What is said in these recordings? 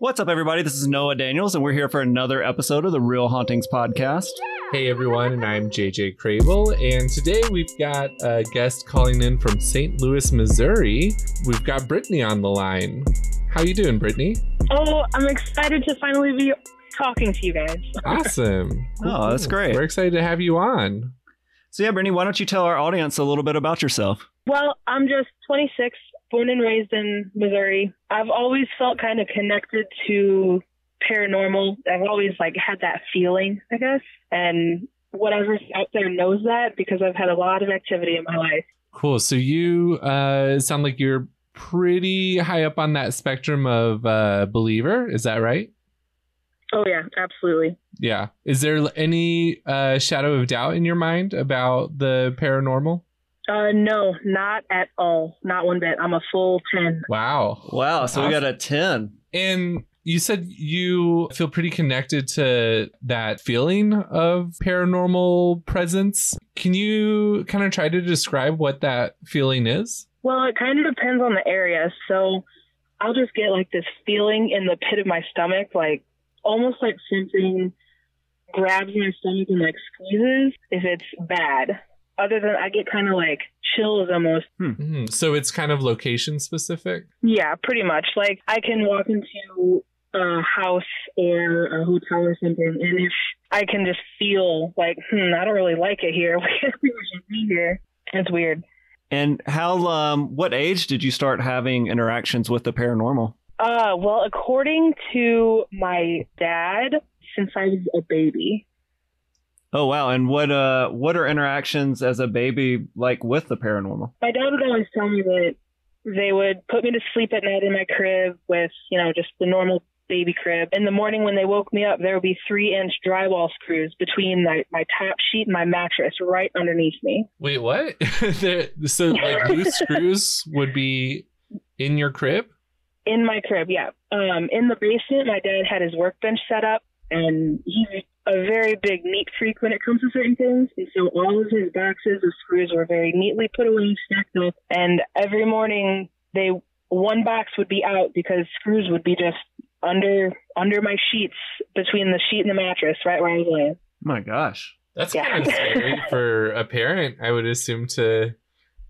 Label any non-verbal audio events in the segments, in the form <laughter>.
What's up, everybody? This is Noah Daniels, and we're here for another episode of the Real Hauntings podcast. Hey everyone, and I'm JJ Crable, and today we've got a guest calling in from St. Louis, Missouri. We've got Brittani on the line. How you doing, Brittani? Oh, I'm excited to finally be talking to you guys. <laughs> Awesome. <laughs> Oh, that's great. We're excited to have you on. So, yeah, Brittani, why don't you tell our audience a little bit about yourself? Well, I'm just 26, born and raised in Missouri. I've always felt kind of connected to paranormal. I've always like had that feeling, I guess. And whatever's out there knows that because I've had a lot of activity in my life. Cool. So you uh, sound like you're pretty high up on that spectrum of uh, believer. Is that right? Oh yeah, absolutely. Yeah. Is there any uh, shadow of doubt in your mind about the paranormal? Uh, no, not at all. Not one bit. I'm a full 10. Wow. Wow. So, we got a 10. And you said you feel pretty connected to that feeling of paranormal presence. Can you kind of try to describe what that feeling is? Well, it kind of depends on the area. So I'll just get like this feeling in the pit of my stomach, like almost like something grabs my stomach and like squeezes if it's bad. Other than I get kind of like chills almost. Hmm. So it's kind of location specific? Yeah, pretty much. Like I can walk into a house or a hotel or something, and if I can just feel like, hmm, I don't really like it here. <laughs> we should be here. It's weird. And how, um, what age did you start having interactions with the paranormal? Uh, well, according to my dad, since I was a baby. Oh wow! And what uh, what are interactions as a baby like with the paranormal? My dad would always tell me that they would put me to sleep at night in my crib with, you know, just the normal baby crib. In the morning when they woke me up, there would be three inch drywall screws between my, my top sheet and my mattress right underneath me. Wait, what? <laughs> there, so like loose <laughs> screws would be in your crib? In my crib, yeah. Um, in the basement, my dad had his workbench set up, and he's a very big neat freak when it comes to certain things. And so all of his boxes of screws were very neatly put away, stacked up. And every morning, they one box would be out because screws would be just under under my sheets between the sheet and the mattress, right where I was laying. My gosh, That's Yeah. kind of scary <laughs> for a parent, I would assume, to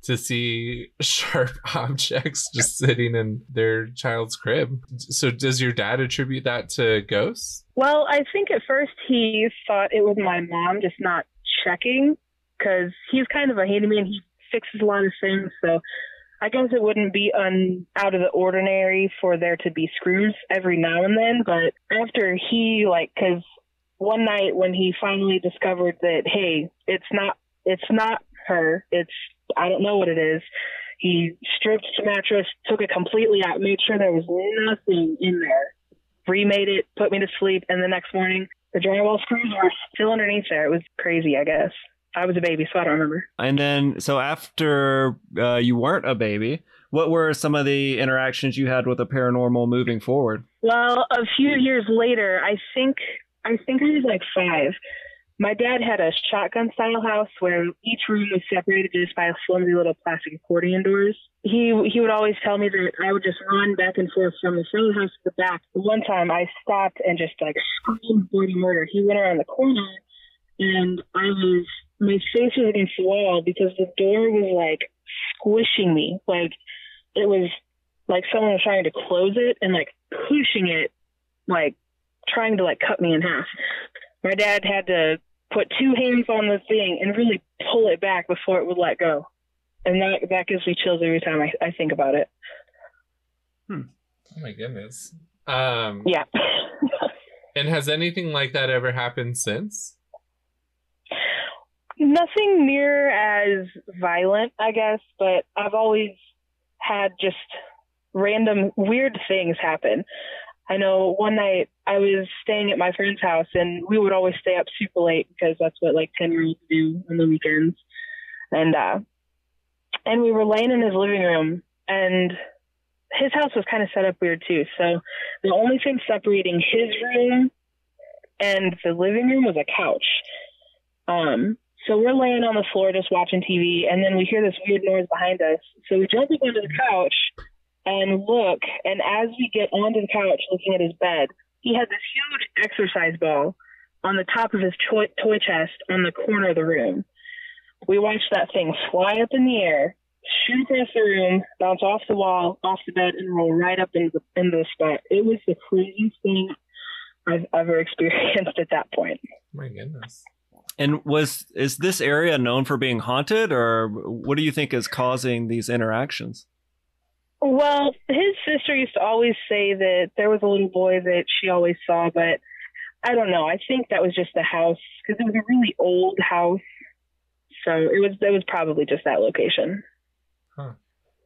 to see <laughs> sharp objects just sitting in their child's crib. So does your dad attribute that to ghosts? Well, I think at first he thought it was my mom just not checking because he's kind of a handyman. He fixes a lot of things, so I guess it wouldn't be un out of the ordinary for there to be screws every now and then. But after he like, because one night when he finally discovered that hey, it's not it's not her, it's I don't know what it is. He stripped the mattress, took it completely out, made sure there was nothing in there remade it, put me to sleep, and the next morning the drywall screws were still underneath there. It was crazy, I guess. I was a baby, so I don't remember. And then, so after uh, you weren't a baby, what were some of the interactions you had with the paranormal moving forward? Well, a few years later, I think I think I was like five. My dad had a shotgun style house where each room was separated just by flimsy little plastic accordion doors. He he would always tell me that I would just run back and forth from the front of the house to the back. One time I stopped and just like screamed bloody murder. He went around the corner and I was my face was against the wall because the door was like squishing me. Like it was like someone was trying to close it and like pushing it, like trying to like cut me in half. My dad had to put two hands on the thing and really pull it back before it would let go. And that that gives me chills every time I, I think about it. Oh my goodness. Um, Yeah. <laughs> and has anything like that ever happened since? Nothing near as violent, I guess, but I've always had just random weird things happen. I know one night I was staying at my friend's house and we would always stay up super late because that's what like 10 year olds do on the weekends. And, uh, and we were laying in his living room and his house was kind of set up weird too. So the only thing separating his room and the living room was a couch. Um, so we're laying on the floor just watching TV, and then we hear this weird noise behind us. So we jump up onto the couch and look, and as we get onto the couch looking at his bed, he had this huge exercise ball on the top of his toy, toy chest on the corner of the room. We watched that thing fly up in the air, shoot across the room, bounce off the wall, off the bed, and roll right up into the, into the spot. It was the craziest thing I've ever experienced at that point. My goodness. And was is this area known for being haunted, or what do you think is causing these interactions? Well, his sister used to always say that there was a little boy that she always saw, but I don't know. I think that was just the house because it was a really old house, so it was it was probably just that location. And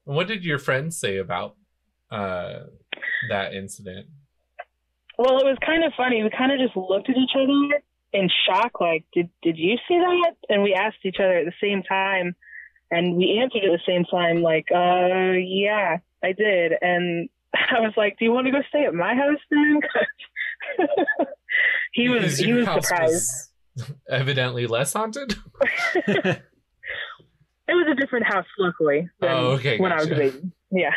What did your friends say about uh, that incident? Well, it was kind of funny. We kind of just looked at each other in shock, like, "Did did you see that?" And we asked each other at the same time, and we answered at the same time, like, "Uh, yeah, I did." And <laughs> I was like, "Do you want to go stay at my house then? <laughs> <laughs> he was he was surprised. was evidently less haunted. It was a different house, luckily, than Oh, okay, when I was a baby. Yeah.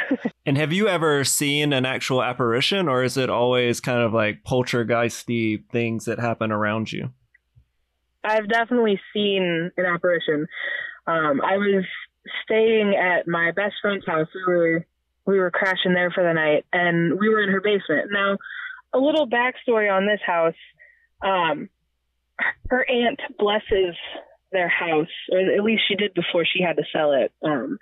And have you ever seen an actual apparition, or is it always kind of like poltergeisty things that happen around you? I've definitely seen an apparition. Um, I was staying at my best friend's house. We were we were crashing there for the night, and we were in her basement. Now, a little backstory on this house: um, her aunt blesses their house, or at least she did before she had to sell it. Um,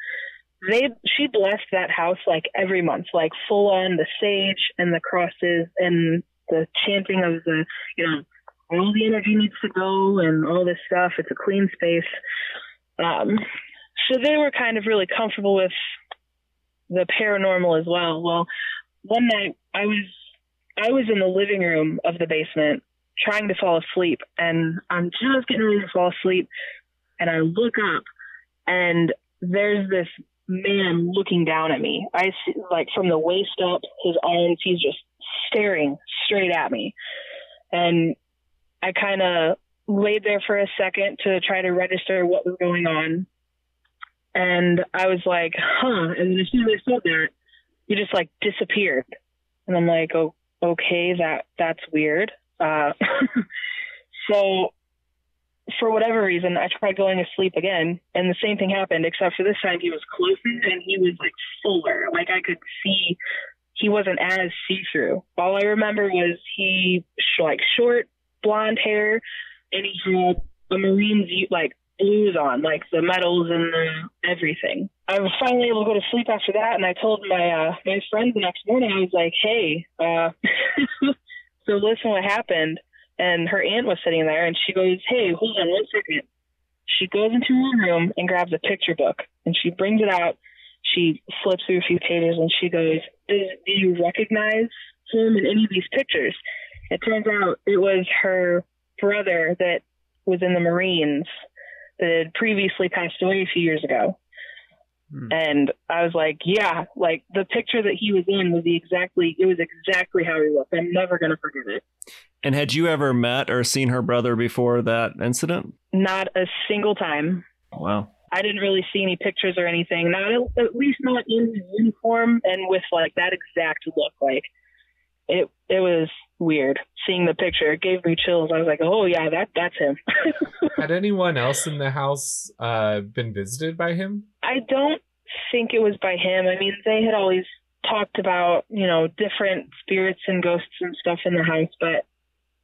they she blessed that house like every month, like full on the sage and the crosses and the chanting of the you know all the energy needs to go and all this stuff. It's a clean space. Um, so they were kind of really comfortable with the paranormal as well. Well, one night I was I was in the living room of the basement trying to fall asleep and I'm just getting ready to fall asleep and I look up and there's this man looking down at me. I see like from the waist up, his arms, he's just staring straight at me. And I kind of laid there for a second to try to register what was going on. And I was like, huh. And then as soon as I said that, he just like disappeared. And I'm like, oh, okay, that that's weird. Uh, <laughs> so for whatever reason, I tried going to sleep again, and the same thing happened, except for this time he was closer and he was like fuller. Like I could see he wasn't as see through. All I remember was he like short blonde hair, and he had a Marines like blues on, like the medals and the everything. I was finally able to go to sleep after that, and I told my uh, my friend the next morning. I was like, "Hey, uh, <laughs> so listen, what happened?" And her aunt was sitting there, and she goes, "Hey, hold on one second. She goes into her room and grabs a picture book, and she brings it out. She flips through a few pages, and she goes, "Do, do you recognize him in any of these pictures. It turns out it was her brother that was in the Marines that had previously passed away a few years ago. Hmm. And I was like, yeah, like the picture that he was in was the exactly it was exactly how he looked. I'm never gonna forget it. And had you ever met or seen her brother before that incident? Not a single time. Wow. I didn't really see any pictures or anything. Not at, at least not in uniform and with like that exact look. Like it, it was weird seeing the picture. It gave me chills. I was like, oh yeah, that that's him. <laughs> Had anyone else in the house uh, been visited by him? I don't think it was by him. I mean, they had always talked about you know different spirits and ghosts and stuff in the house, but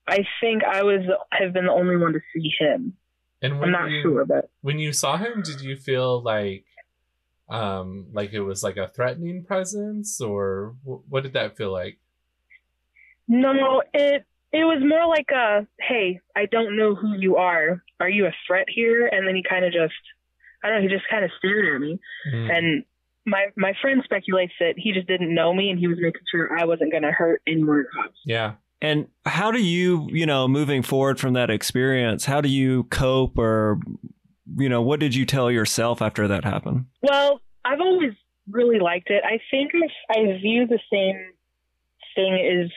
I think I was have been the only one to see him. And I'm not you, sure, but when you saw him, did you feel like um like it was like a threatening presence or wh- what did that feel like? No, it it was more like a hey, I don't know who you are. Are you a threat here? And then he kind of just I don't know, he just kind of stared at me. Mm. And my my friend speculates that he just didn't know me and he was making sure I wasn't going to hurt any more cops. Yeah. And how do you, you know, moving forward from that experience, how do you cope or, you know, what did you tell yourself after that happened? Well, I've always really liked it. I think if I view the same thing as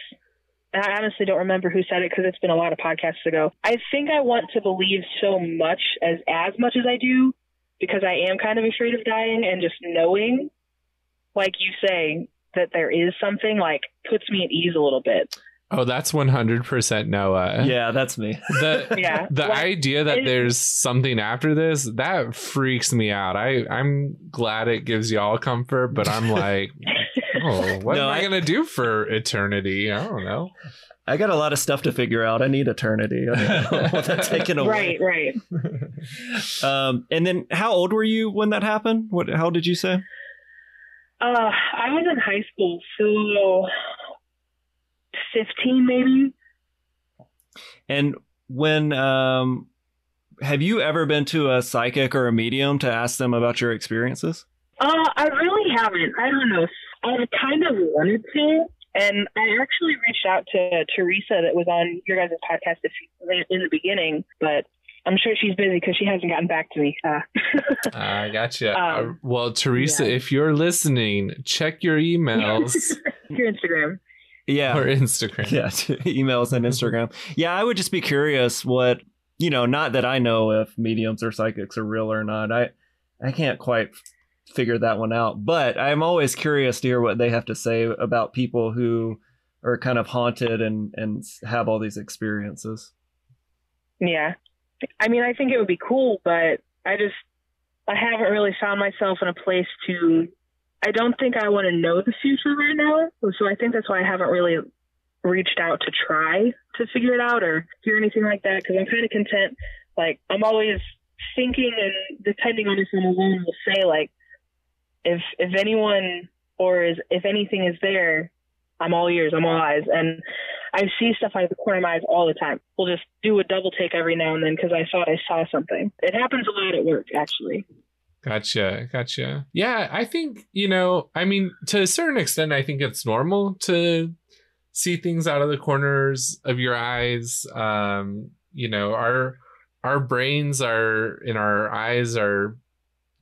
I honestly don't remember who said it because it's been a lot of podcasts ago. I think I want to believe so much as as much as I do because I am kind of afraid of dying and just knowing, like you say, that there is something like puts me at ease a little bit. Oh, that's 100% Noah. Yeah, that's me. <laughs> The <laughs> Yeah. the Like, idea that it- there's something after this, that freaks me out. I I'm glad it gives y'all comfort, but I'm like, <laughs> oh, <laughs> what No, am I, I- gonna do for eternity? I don't know. I got a lot of stuff to figure out. I need eternity. I don't want <laughs> that taken away. right, right. <laughs> Um, and then how old were you when that happened? What, how did you say? Uh, I was in high school, so 15 maybe. And when, um, have you ever been to a psychic or a medium to ask them about your experiences? Uh, I really haven't. I don't know. I've kind of wanted to, and I actually reached out to Teresa that was on your guys' podcast in the beginning, but I'm sure she's busy because she hasn't gotten back to me. Uh, <laughs> I gotcha. Um, Uh, well, Teresa, yeah. if you're listening, check your emails <laughs> your Instagram. Yeah. or Instagram. yeah <laughs> emails and instagram yeah i would just be curious what you know not that i know if mediums or psychics are real or not i i can't quite figure that one out but i'm always curious to hear what they have to say about people who are kind of haunted and and have all these experiences Yeah. I mean, I think it would be cool, but I just, I haven't really found myself in a place to, I don't think I want to know the future right now. So I think that's why I haven't really reached out to try to figure it out or hear anything like that because I'm kind of content. Like, I'm always thinking and depending on if I'm alone, will say, like, if, if anyone or is, if anything is there, I'm all ears, I'm all eyes. And I see stuff out of the corner of my eyes all the time. We'll just do a double take every now and then because I thought I saw something. It happens a lot at work, actually. Gotcha, gotcha. Yeah, I think, you know, I mean, to a certain extent, I think it's normal to see things out of the corners of your eyes. Um, you know, our our brains are in our eyes are,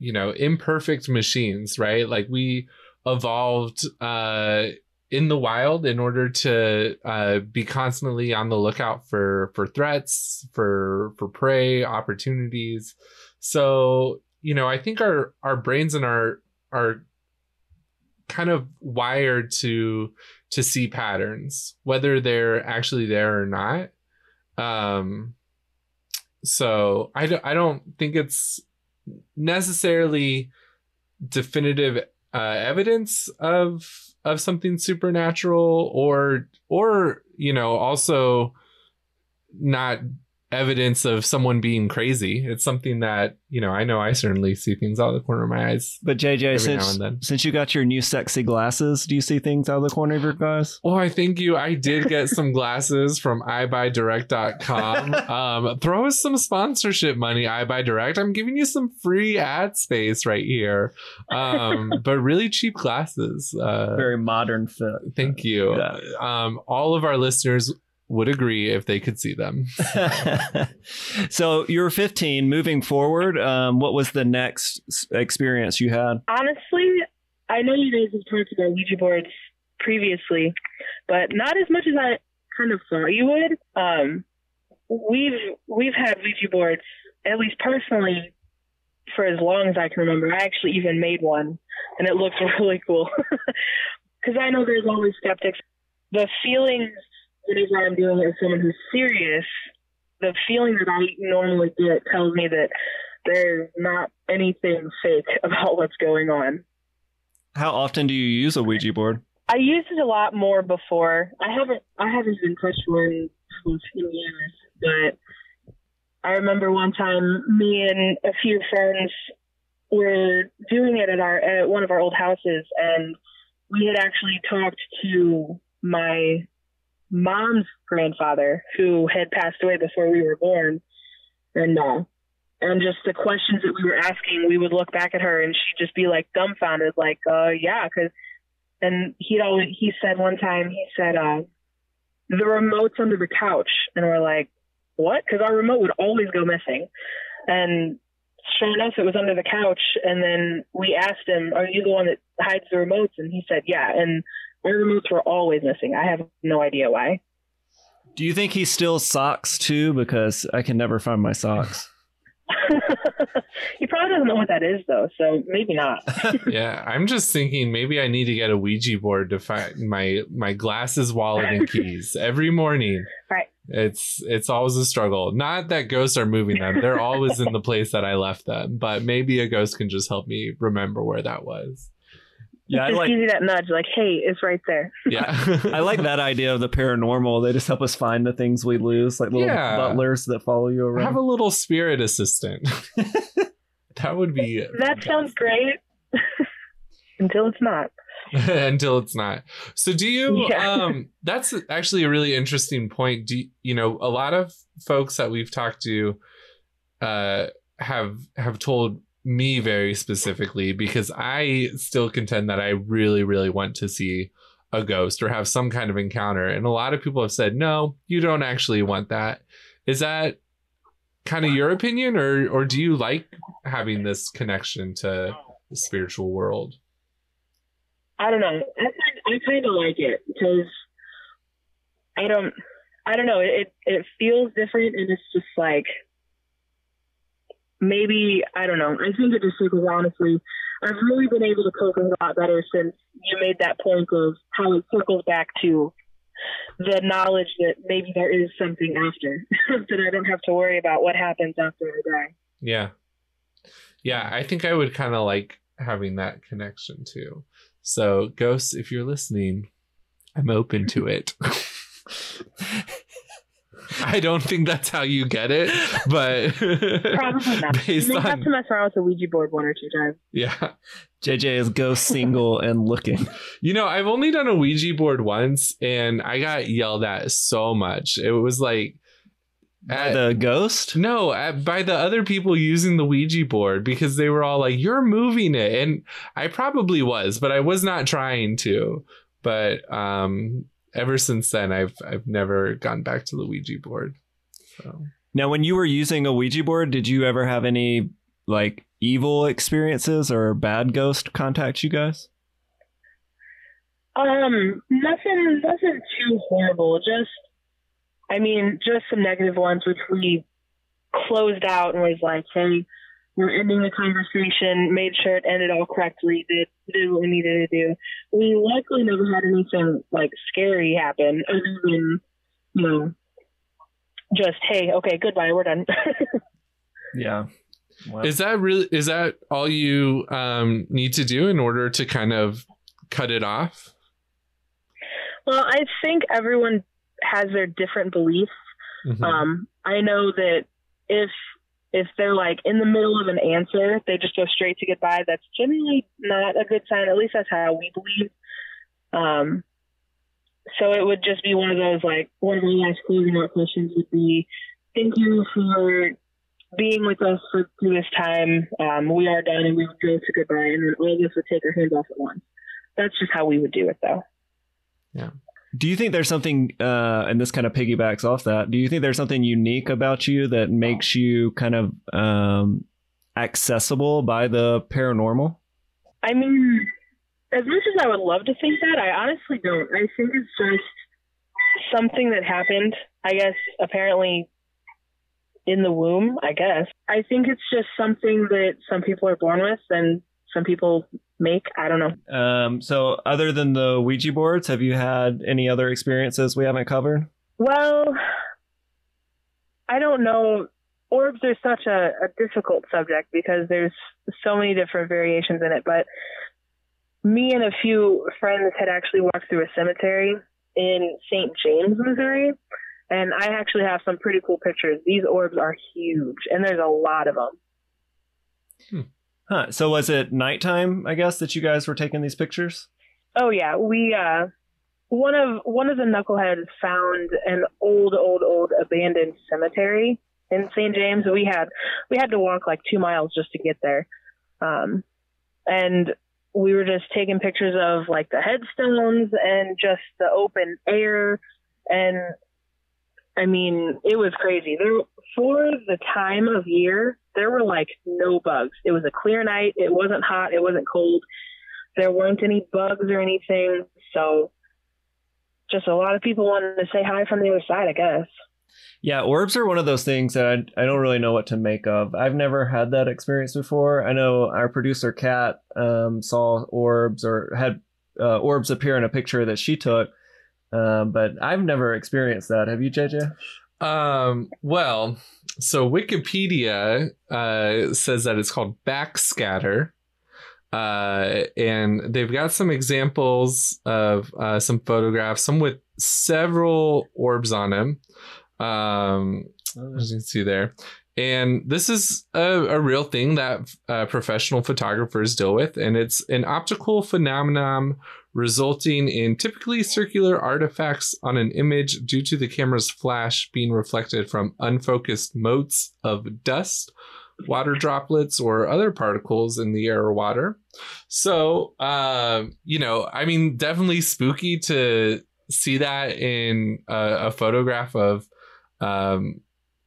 you know, imperfect machines, right? Like we evolved uh in the wild in order to uh, be constantly on the lookout for for threats, for for prey, opportunities. So you know, I think our our brains and our are kind of wired to to see patterns, whether they're actually there or not. Um, so I don't I don't think it's necessarily definitive uh, evidence of of something supernatural or or you know also not evidence of someone being crazy. It's something that, you know, I know I certainly see things out of the corner of my eyes. But JJ, since since you got your new sexy glasses, do you see things out of the corner of your eyes? Oh, I thank you. I did get some <laughs> glasses from EyeBuyDirect.com. <laughs> Um, throw us some sponsorship money, EyeBuyDirect. I'm giving you some free ad space right here. Um, <laughs> but really cheap glasses. Uh, Very modern fit. thank you. Yeah. Um, all of our listeners would agree if they could see them. <laughs> <laughs> so you were 15. Moving forward, um, what was the next experience you had? Honestly, I know you guys have talked about Ouija boards previously, but not as much as I kind of thought you would. Um, we've we've had Ouija boards, at least personally, for as long as I can remember. I actually even made one, and it looked <laughs> really cool. Because I know there's always skeptics. The feelings whenever I'm dealing with someone who's serious, the feeling that I normally get tells me that there's not anything fake <laughs> about what's going on. How often do you use a Ouija board? I used it a lot more before. I haven't I haven't even touched one few years, but I remember one time me and a few friends were doing it at our at one of our old houses and we had actually talked to my mom's grandfather who had passed away before we were born. And uh and just the questions that we were asking we would look back at her and she'd just be like dumbfounded like uh yeah because and he'd always he said one time he said uh the remote's under the couch. And we're like what? Because our remote would always go missing. And sure enough it was under the couch. And then we asked him are you the one that hides the remotes? And he said yeah. And our remotes were always missing i have no idea why Do you think he steals socks too? Because I can never find my socks. <laughs> <laughs> he probably doesn't know what that is though so maybe not <laughs> yeah, I'm just thinking maybe I need to get a Ouija board to find my my glasses, wallet, and keys every morning. Right. It's it's always a struggle. Not that ghosts are moving them; they're always in the place that I left them. But maybe a ghost can just help me remember where that was. Yeah, I just like gives you that nudge like hey it's right there Yeah, <laughs> I like that idea of the paranormal. They just help us find the things we lose, like little Yeah. butlers that follow you around. Have a little spirit assistant. <laughs> that would be that sounds great <laughs> until it's not until it's not. So do you Yeah. um that's actually a really interesting point. Do you, you know a lot of folks that we've talked to uh have have told me very specifically because I still contend that I really really want to see a ghost or have some kind of encounter and a lot of people have said no, you don't actually want that. Is that kind of your opinion or or do you like having this connection to the spiritual world? I don't know. I kind I kind of like it because I don't I don't know. It it feels different and it's just like maybe I don't know. I think it just because honestly, I've really been able to cope with a lot better since you made that point of how it circles back to the knowledge that maybe there is something after <laughs> that I don't have to worry about what happens after I die. Yeah. Yeah, I think I would kind of like having that connection too. So, ghosts, if you're listening, I'm open to it. <laughs> I don't think that's how you get it, but Probably not. <laughs> You based may have on to mess around with the Ouija board one or two times. yeah. JJ is ghost single and looking. <laughs> You know, I've only done a Ouija board once and I got yelled at so much. It was like at- the ghost? No, at, by the other people using the Ouija board because they were all like, "You're moving it," and I probably was, but I was not trying to. But um, ever since then, I've I've never gone back to the Ouija board. So Now, when you were using a Ouija board, did you ever have any like evil experiences or bad ghost contact you guys? Um, nothing, nothing too horrible. Just, I mean, just some negative ones, which we closed out and was like, hey, we're ending the conversation, made sure it ended all correctly, did, did what we needed to do. We luckily never had anything like scary happen, other than, you know, just, hey, okay, goodbye, we're done. <laughs> Yeah. Wow. is that really is that all you um, need to do in order to kind of cut it off? well, I think everyone has their different beliefs. Mhm. Um, I know that if if they're like in the middle of an answer, they just go straight to goodbye. That's generally not a good sign. At least that's how we believe. Um, so it would just be one of those like one of the last closing out questions would be, "Thank you for being with us for through this time. Um, we are done, and we would go to goodbye, and then all of us would take our hands off at once. That's just how we would do it, though. Do you think there's something, uh, and this kind of piggybacks off that? Do you think there's something unique about you that makes you kind of um, accessible by the paranormal? I mean, as much as I would love to think that, I honestly don't. I think it's just something that happened. I guess apparently in the womb. I guess I think it's just something that some people are born with, and some people make. I don't know. Um, so, other than the Ouija boards, have you had any other experiences we haven't covered? Well, I don't know. Orbs are such a, a difficult subject because there's so many different variations in it. But me and a few friends had actually walked through a cemetery in St. James, Missouri. And I actually have some pretty cool pictures. These orbs are huge, and there's a lot of them. Huh. So, was it nighttime, I guess, that you guys were taking these pictures? Oh yeah, we uh one of one of the knuckleheads found an old, old, old abandoned cemetery in St. James. We had we had to walk like two miles just to get there, um, and we were just taking pictures of like the headstones and just the open air, and I mean it was crazy. There for the time of year, there were like no bugs. It was a clear night. It wasn't hot. It wasn't cold. There weren't any bugs or anything. So just a lot of people wanted to say hi from the other side, I guess. Yeah, orbs are one of those things that I, I don't really know what to make of. I've never had that experience before. I know our producer Kat um, saw orbs or had uh, orbs appear in a picture that she took, um, but I've never experienced that. Have you, JJ? Um, well, so Wikipedia uh, says that it's called backscatter. Uh, and they've got some examples of uh, some photographs, some with several orbs on them. Um, as you can see there. And this is a, a real thing that uh, professional photographers deal with, and it's an optical phenomenon resulting in typically circular artifacts on an image due to the camera's flash being reflected from unfocused motes of dust, water droplets, or other particles in the air or water. So, uh, you know, I mean, definitely spooky to see that in a, a photograph of. Um,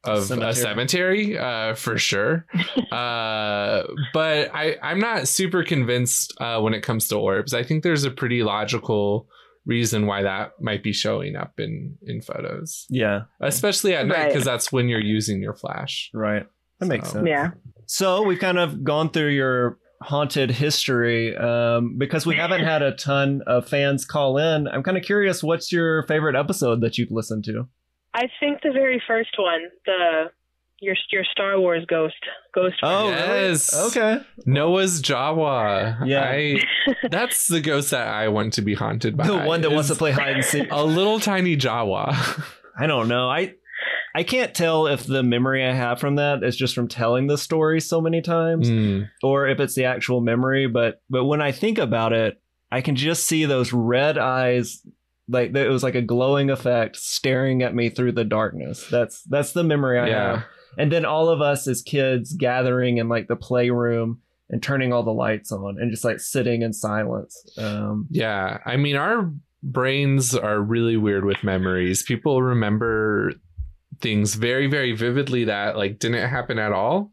of Cemetery. a cemetery uh, for sure <laughs> uh, but I, i'm not super convinced uh, when it comes to orbs i think there's a pretty logical reason why that might be showing up in in photos Yeah, especially at night Right. because that's when you're using your flash right. That makes sense. Yeah. So we've kind of gone through your haunted history um, because we haven't had a ton of fans call in. I'm kind of curious, what's your favorite episode that you've listened to? I think the very first one, the your your Star Wars ghost ghost. Oh, Yes. really? Okay. noah's jawa Yeah. I, <laughs> that's the ghost that i want to be haunted by The one that wants to play hide and seek. a little tiny jawa <laughs> I don't know. I I can't tell if the memory I have from that is just from telling the story so many times, Mm. or if it's the actual memory. But but when I think about it, I can just see those red eyes, like it was like a glowing effect staring at me through the darkness. That's that's the memory I Yeah. have. And then all of us as kids gathering in like the playroom and turning all the lights on and just like sitting in silence. Um, Yeah, I mean, our brains are really weird with memories. People remember things very, very vividly that like didn't happen at all.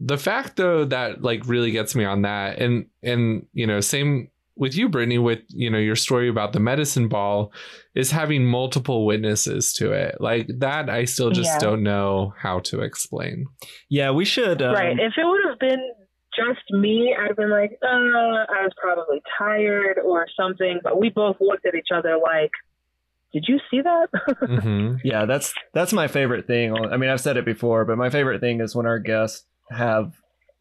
The fact though that like really gets me on that, and and you know, same with you, Brittani, with you know your story about the medicine ball, is having multiple witnesses to it. Like that, I still just Yeah. don't know how to explain. yeah, we should. Um, right. If it would have been just me, I'd have been like, uh, I was probably tired or something. But we both looked at each other like, Did you see that? <laughs> hmm Yeah, that's that's my favorite thing. I mean, I've said it before, but my favorite thing is when our guests have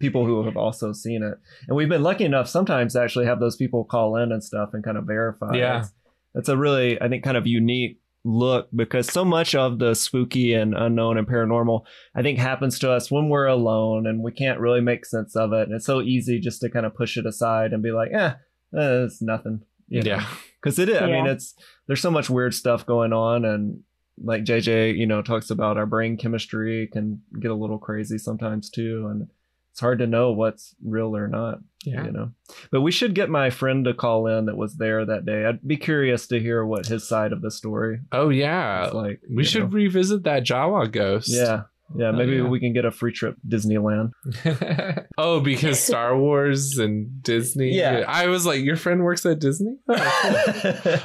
people who have also seen it, and we've been lucky enough sometimes to actually have those people call in and stuff and kind of verify. Yeah. That's, that's a really, I think, kind of unique look because so much of the spooky and unknown and paranormal I think happens to us when we're alone and we can't really make sense of it. And it's so easy just to kind of push it aside and be like, eh, eh it's nothing. You know? Yeah. Because it is. I mean, it's there's so much weird stuff going on and like JJ, you know, talks about our brain chemistry can get a little crazy sometimes too. And it's hard to know what's real or not Yeah. you know but we should get my friend to call in that was there that day i'd be curious to hear what his side of the story Oh yeah. like we should know. revisit that Jawa ghost. yeah yeah Oh, maybe yeah. we can get a free trip disneyland <laughs> <laughs> oh, because <laughs> Star Wars and Disney. Yeah. I was like, your friend works at Disney?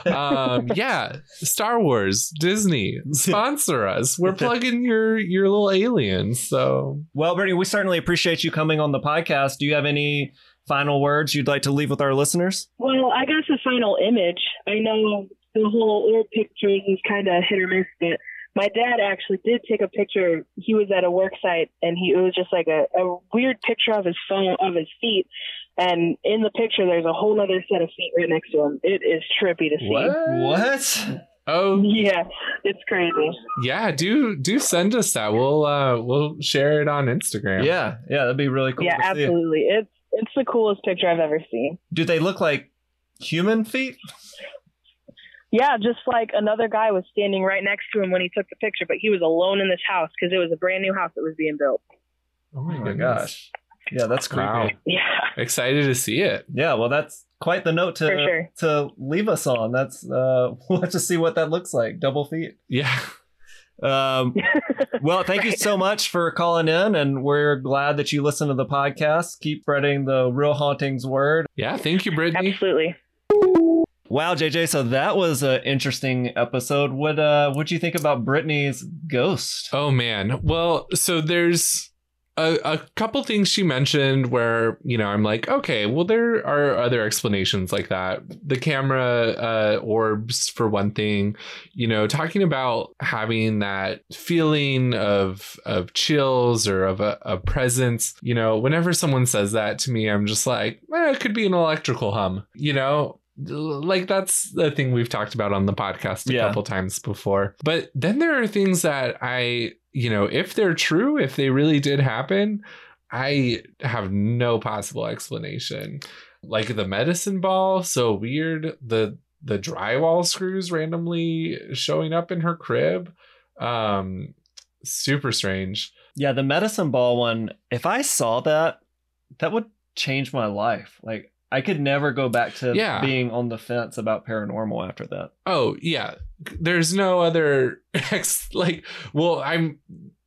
um, yeah. Star Wars, Disney, sponsor us. We're plugging your your little aliens. So well brittani we certainly appreciate you coming on the podcast do you have any final words you'd like to leave with our listeners Well, I guess a final image. I know the whole old pictures is kind of hit or miss, but my dad actually did take a picture. He was at a work site, and he it was just like a, a weird picture of his phone of his feet. And in the picture, there's a whole other set of feet right next to him. It is trippy to see. what what? Oh Yeah, it's crazy. yeah, do do send us that. We'll uh we'll share it on Instagram. yeah yeah that'd be really cool yeah, to see. absolutely. It's it's the coolest picture I've ever seen. do they look like human feet Yeah, just like another guy was standing right next to him when he took the picture, but he was alone in this house because it was a brand new house that was being built. Oh my, oh my gosh yeah that's creepy Wow. Yeah. Excited to see it. Yeah, well, that's quite the note to sure. to leave us on. That's uh, <laughs> we'll have to see what that looks like. Double feet. Yeah. Um, <laughs> well, thank you so much for calling in, and we're glad that you listen to the podcast. Keep spreading the real hauntings word. Yeah. Thank you, Brittani. Absolutely. Wow, JJ, so that was an interesting episode. What uh, what do you think about Brittani's ghost? Oh man. Well, so there's a, a couple things she mentioned where you know I'm like, okay, well there are other explanations like that. The camera uh, orbs for one thing. You know, talking about having that feeling of of chills or of a, a presence. You know, whenever someone says that to me, I'm just like, eh, it could be an electrical hum. You know. Like that's the thing we've talked about on the podcast a Yeah. couple times before. But then there are things that I you know, if they're true, if they really did happen, I have no possible explanation. Like the medicine ball, so weird. The the drywall screws randomly showing up in her crib. Um super strange. Yeah, the medicine ball one. If I saw that, that would change my life. Like I could never go back to Yeah. being on the fence about paranormal after that. Oh, yeah. There's no other <laughs> ex like well, I'm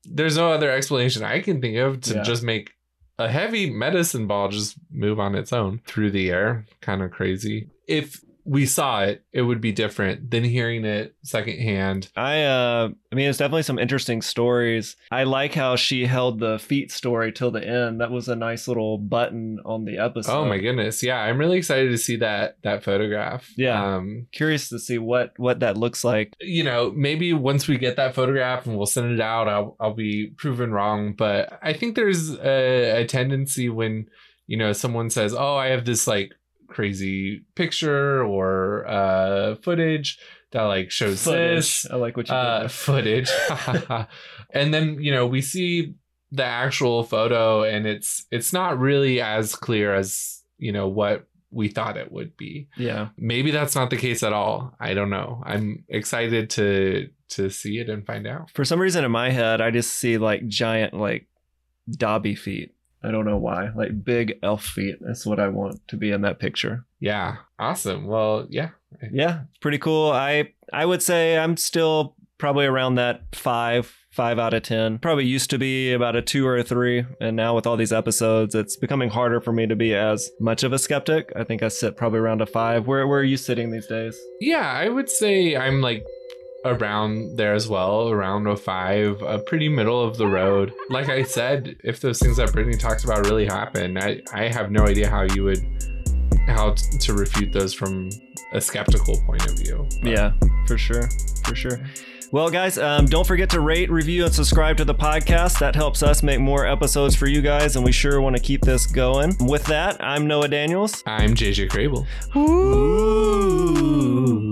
there's no other explanation I can think of to Yeah. just make a heavy medicine ball just move on its own through the air. Kind of crazy. If we saw it, it would be different than hearing it secondhand. I uh I mean it's definitely some interesting stories. I like how she held the feet story till the end. That was a nice little button on the episode. oh my goodness. Yeah, I'm really excited to see that that photograph. Yeah. Um Curious to see what what that looks like. you know, maybe once we get that photograph and we'll send it out, I'll I'll be proven wrong. But I think there's a, a tendency when you know someone says, "Oh, I have this like crazy picture or uh, footage that like shows Footage. this I like what you uh, footage," <laughs> <laughs> and then you know we see the actual photo and it's it's not really as clear as you know what we thought it would be Yeah. maybe that's not the case at all i don't know i'm excited to to see it and find out For some reason in my head I just see like giant like Dobby feet. I don't know why. Like big elf feet. That's what I want to be in that picture. yeah awesome well yeah Yeah, pretty cool. I I would say I'm still probably around that five, five out of ten. Probably used to be about a two or a three, and now with all these episodes, it's becoming harder for me to be as much of a skeptic. I think I sit probably around a five. Where where are you sitting these days? yeah i would say i'm like around there as well around a five a pretty middle of the road like i said if those things that brittani talks about really happen i i have no idea how you would how t- to refute those from a skeptical point of view Yeah, for sure, for sure. Well, guys, um, don't forget to rate, review, and subscribe to the podcast. That helps us make more episodes for you guys, and we sure want to keep this going. With that, I'm Noah Daniels. i'm jj crable Ooh.